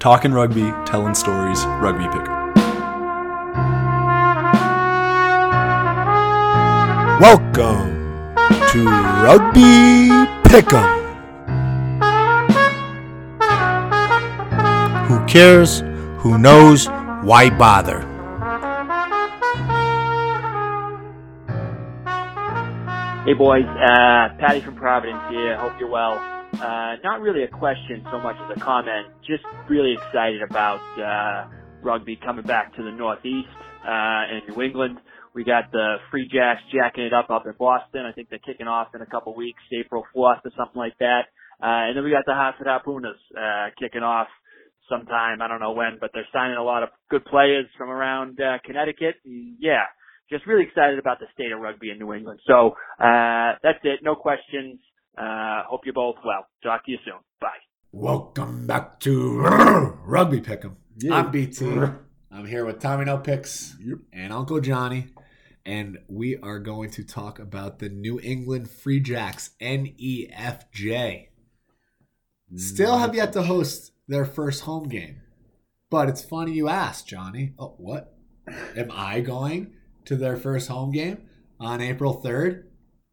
Talking rugby, telling stories, rugby pick. Welcome to Rugby Pick'em. Who cares? Who knows? Why bother? Hey boys, uh, Patty from Providence here. Hope you're well. Uh, not really a question so much as a comment. Just really excited about uh, rugby coming back to the Northeast uh, and New England. We got the Free Jacks jacking it up up in Boston. I think they're kicking off in a couple weeks, April 4th or something like that. Uh, and then we got the Hartford Harpooners uh, kicking off sometime. I don't know when, but they're signing a lot of good players from around uh, Connecticut. And yeah, just really excited about the state of rugby in New England. So uh, that's it. No questions. Uh, hope you're both well. Talk to you soon. Bye. Welcome back to Rugby Pick'em. I'm BT. I'm here with Tommy No Picks and Uncle Johnny, and we are going to talk about the New England Free Jacks NEFJ. Still have yet to host their first home game, but it's funny you asked, Johnny. Oh, what? Am I going to their first home game on April 3rd?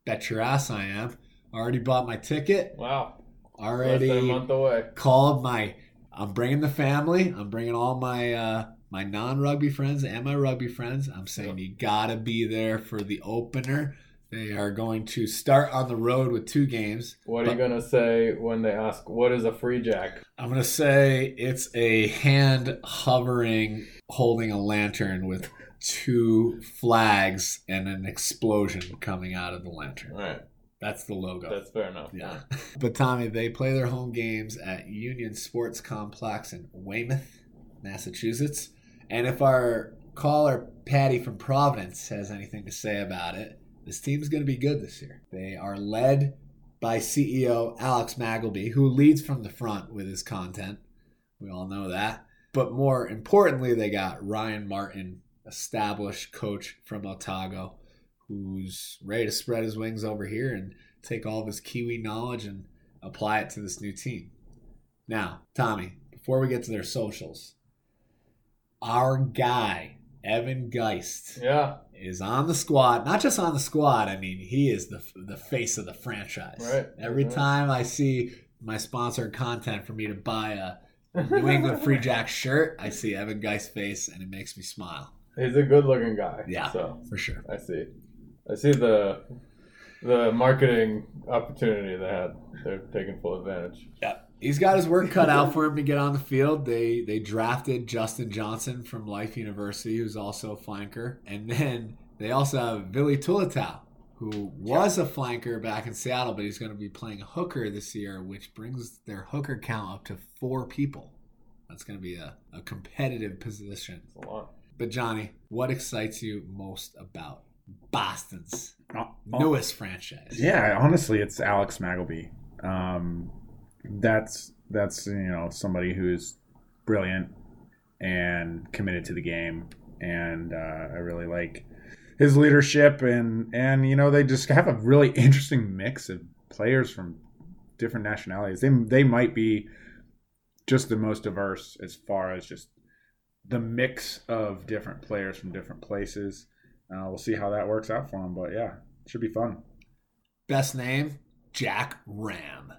Bet your ass I am. Already bought my ticket. Wow. Already a month away. called my I'm bringing the family. I'm bringing all my uh my non-rugby friends and my rugby friends. I'm saying you got to be there for the opener. They are going to start on the road with two games. What are you gonna say when they ask what is a free jack? I'm going to say it's a hand hovering holding a lantern with two flags and an explosion coming out of the lantern. All right, That's the logo. that's fair enough. Yeah. But Tommy, they play their home games at Union Sports Complex in Weymouth, Massachusetts. And if our caller Patty from Providence has anything to say about it, this team's going to be good this year. They are led by CEO Alex Magleby, who leads from the front with his content. We all know that. But more importantly, they got Ryan Martin, established coach from Otago, who's ready to spread his wings over here and take all of his Kiwi knowledge and apply it to this new team. Now, Tommy, before we get to their socials, our guy, Evan Geist, Yeah, is on the squad. Not just on the squad, I mean, he is the, the face of the franchise. Right. Every Right. time I see my sponsored content for me to buy a New England Free Jack shirt, I see Evan Geist's face and it makes me smile. he's a good-looking guy. Yeah. So For sure. I see, I see the the marketing opportunity they had. They're taking full advantage. Yeah, he's got his work cut out for him to get on the field. They they drafted Justin Johnson from Life University, who's also a flanker, and then they also have Billy Tulitau, who was a flanker back in Seattle, but he's going to be playing hooker this year, which brings their hooker count up to four people. That's going to be a, a competitive position. It's a lot. But Johnny, what excites you most about Boston's Oh, newest franchise? Yeah, honestly, it's Alex Magleby. Um, that's that's you know somebody who's brilliant and committed to the game, and uh, I really like his leadership and and you know they just have a really interesting mix of players from different nationalities. They they might be just the most diverse as far as just the mix of different players from different places. Uh, we'll see how that works out for him, but yeah, it should be fun. Best name, Jack Ram.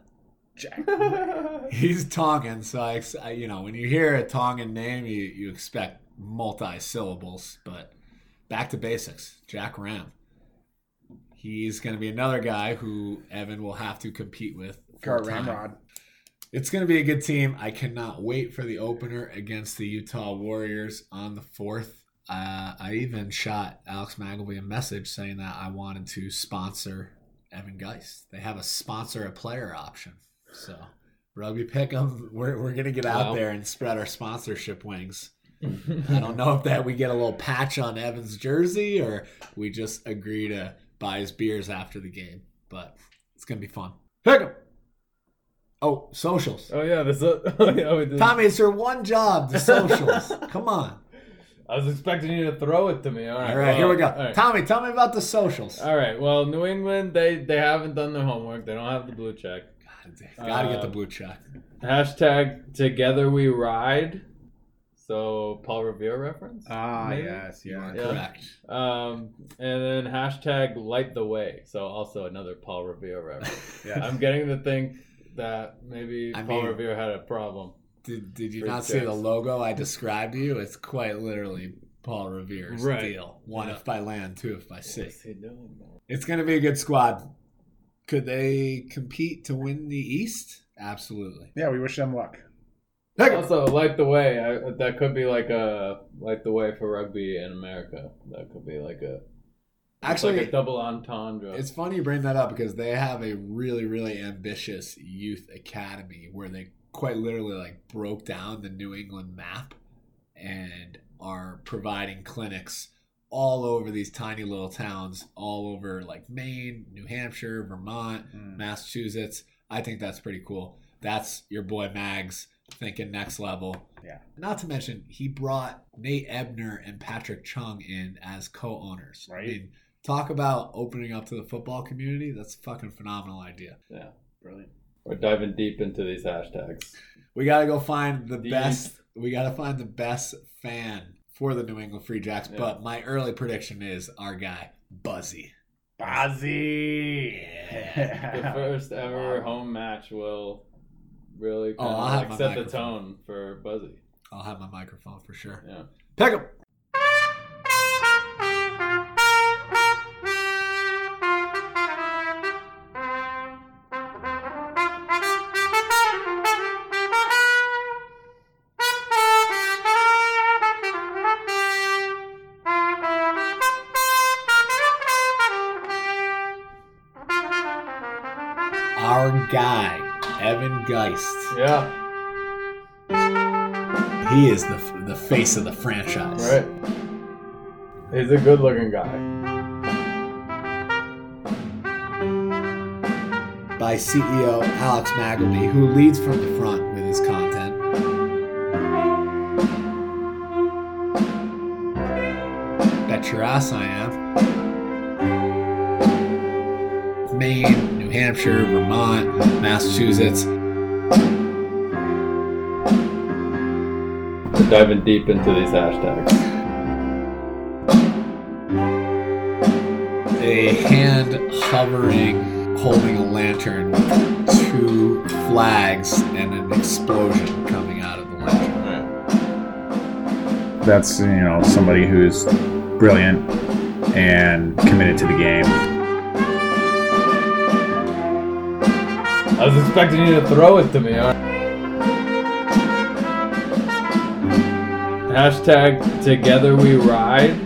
Jack. He's Tongan, so I, I, you know, when you hear a Tongan name, you, you expect multi syllables. But back to basics, Jack Ram. He's going to be another guy who Evan will have to compete with. Car full-time. Ramrod. It's going to be a good team. I cannot wait for the opener against the Utah Warriors on the 4th. Uh, I even shot Alex Magleby a message saying that I wanted to sponsor Evan Geist. They have a sponsor a player option. So, Rugby Pick'em, we're, we're going to get out Wow. there and spread our sponsorship wings. I don't know if that we get a little patch on Evan's jersey or we just agree to buy his beers after the game, but it's going to be fun. Pick'em! Oh, socials. Oh yeah, this. Uh, oh, yeah, we did. Tommy, it's your one job, the socials. Come on. I was expecting you to throw it to me. All right, All right, here we go. well, all right. Tommy, tell me about the socials. All right. Well, New England, they they haven't done their homework. They don't have the blue check. Gotta get the Uh, blue check. Hashtag Together We Ride. So Paul Revere reference. Ah, Maybe? yes, You are yeah. Yeah. correct. Um, and then hashtag Light the Way. So also another Paul Revere reference. Yes. I'm getting to think that maybe I Paul mean- Revere had a problem. Did, did you Free not see the logo I described to you? It's quite literally Paul Revere's Right. deal. One Yeah. if by land, two if by sea. What's he doing? man? It's going to be a good squad. Could they compete to win the East? Absolutely. Yeah, we wish them luck. Also, Light the Way. I, that could be like a Light the Way for rugby in America. That could be like a Actually, like a double entendre. It's funny you bring that up because they have a really, really ambitious youth academy where they quite literally like broke down the New England map and are providing clinics all over these tiny little towns, all over like Maine, New Hampshire, Vermont, Mm. Massachusetts. I think that's pretty cool. That's your boy Mags thinking next level. Yeah. Not to mention, he brought Nate Ebner and Patrick Chung in as co owners. Right. I mean, talk about opening up to the football community. That's a fucking phenomenal idea. yeah. Brilliant. We're diving deep into these hashtags. We got to go find the Deep. best. We got to find the best fan for the New England Free Jacks. Yeah. But my early prediction is our guy, Buzzy. Bozzy. The first ever home match will really Oh, kind I'll of like my set the tone for Buzzy. I'll have my microphone for sure. Yeah. Pick him. Guy, Evan Geist. Yeah. He is the the face of the franchise. Right. He's a good looking guy. By CEO Alex Magleby, who leads from the front with his content. Bet your ass I am. Maine, New Hampshire, Vermont, Massachusetts. We're diving deep into these hashtags. A hand hovering, holding a lantern, two flags, and an explosion coming out of the lantern. That's you know somebody who's brilliant and committed to the game. I was expecting you to throw it to me. Hashtag Together We Ride.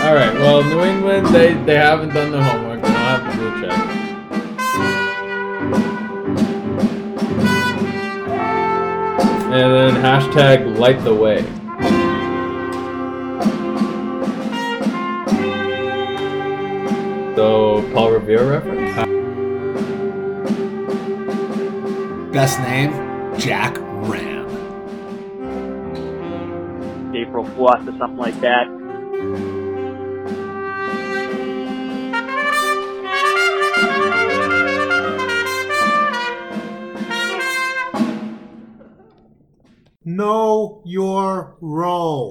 All right. Well, New England, they they haven't done their homework. Don't have the blue check. And then hashtag Light the Way. So Paul Revere reference. Best name, Jack Ram. April Fourth or something like that. Know your role.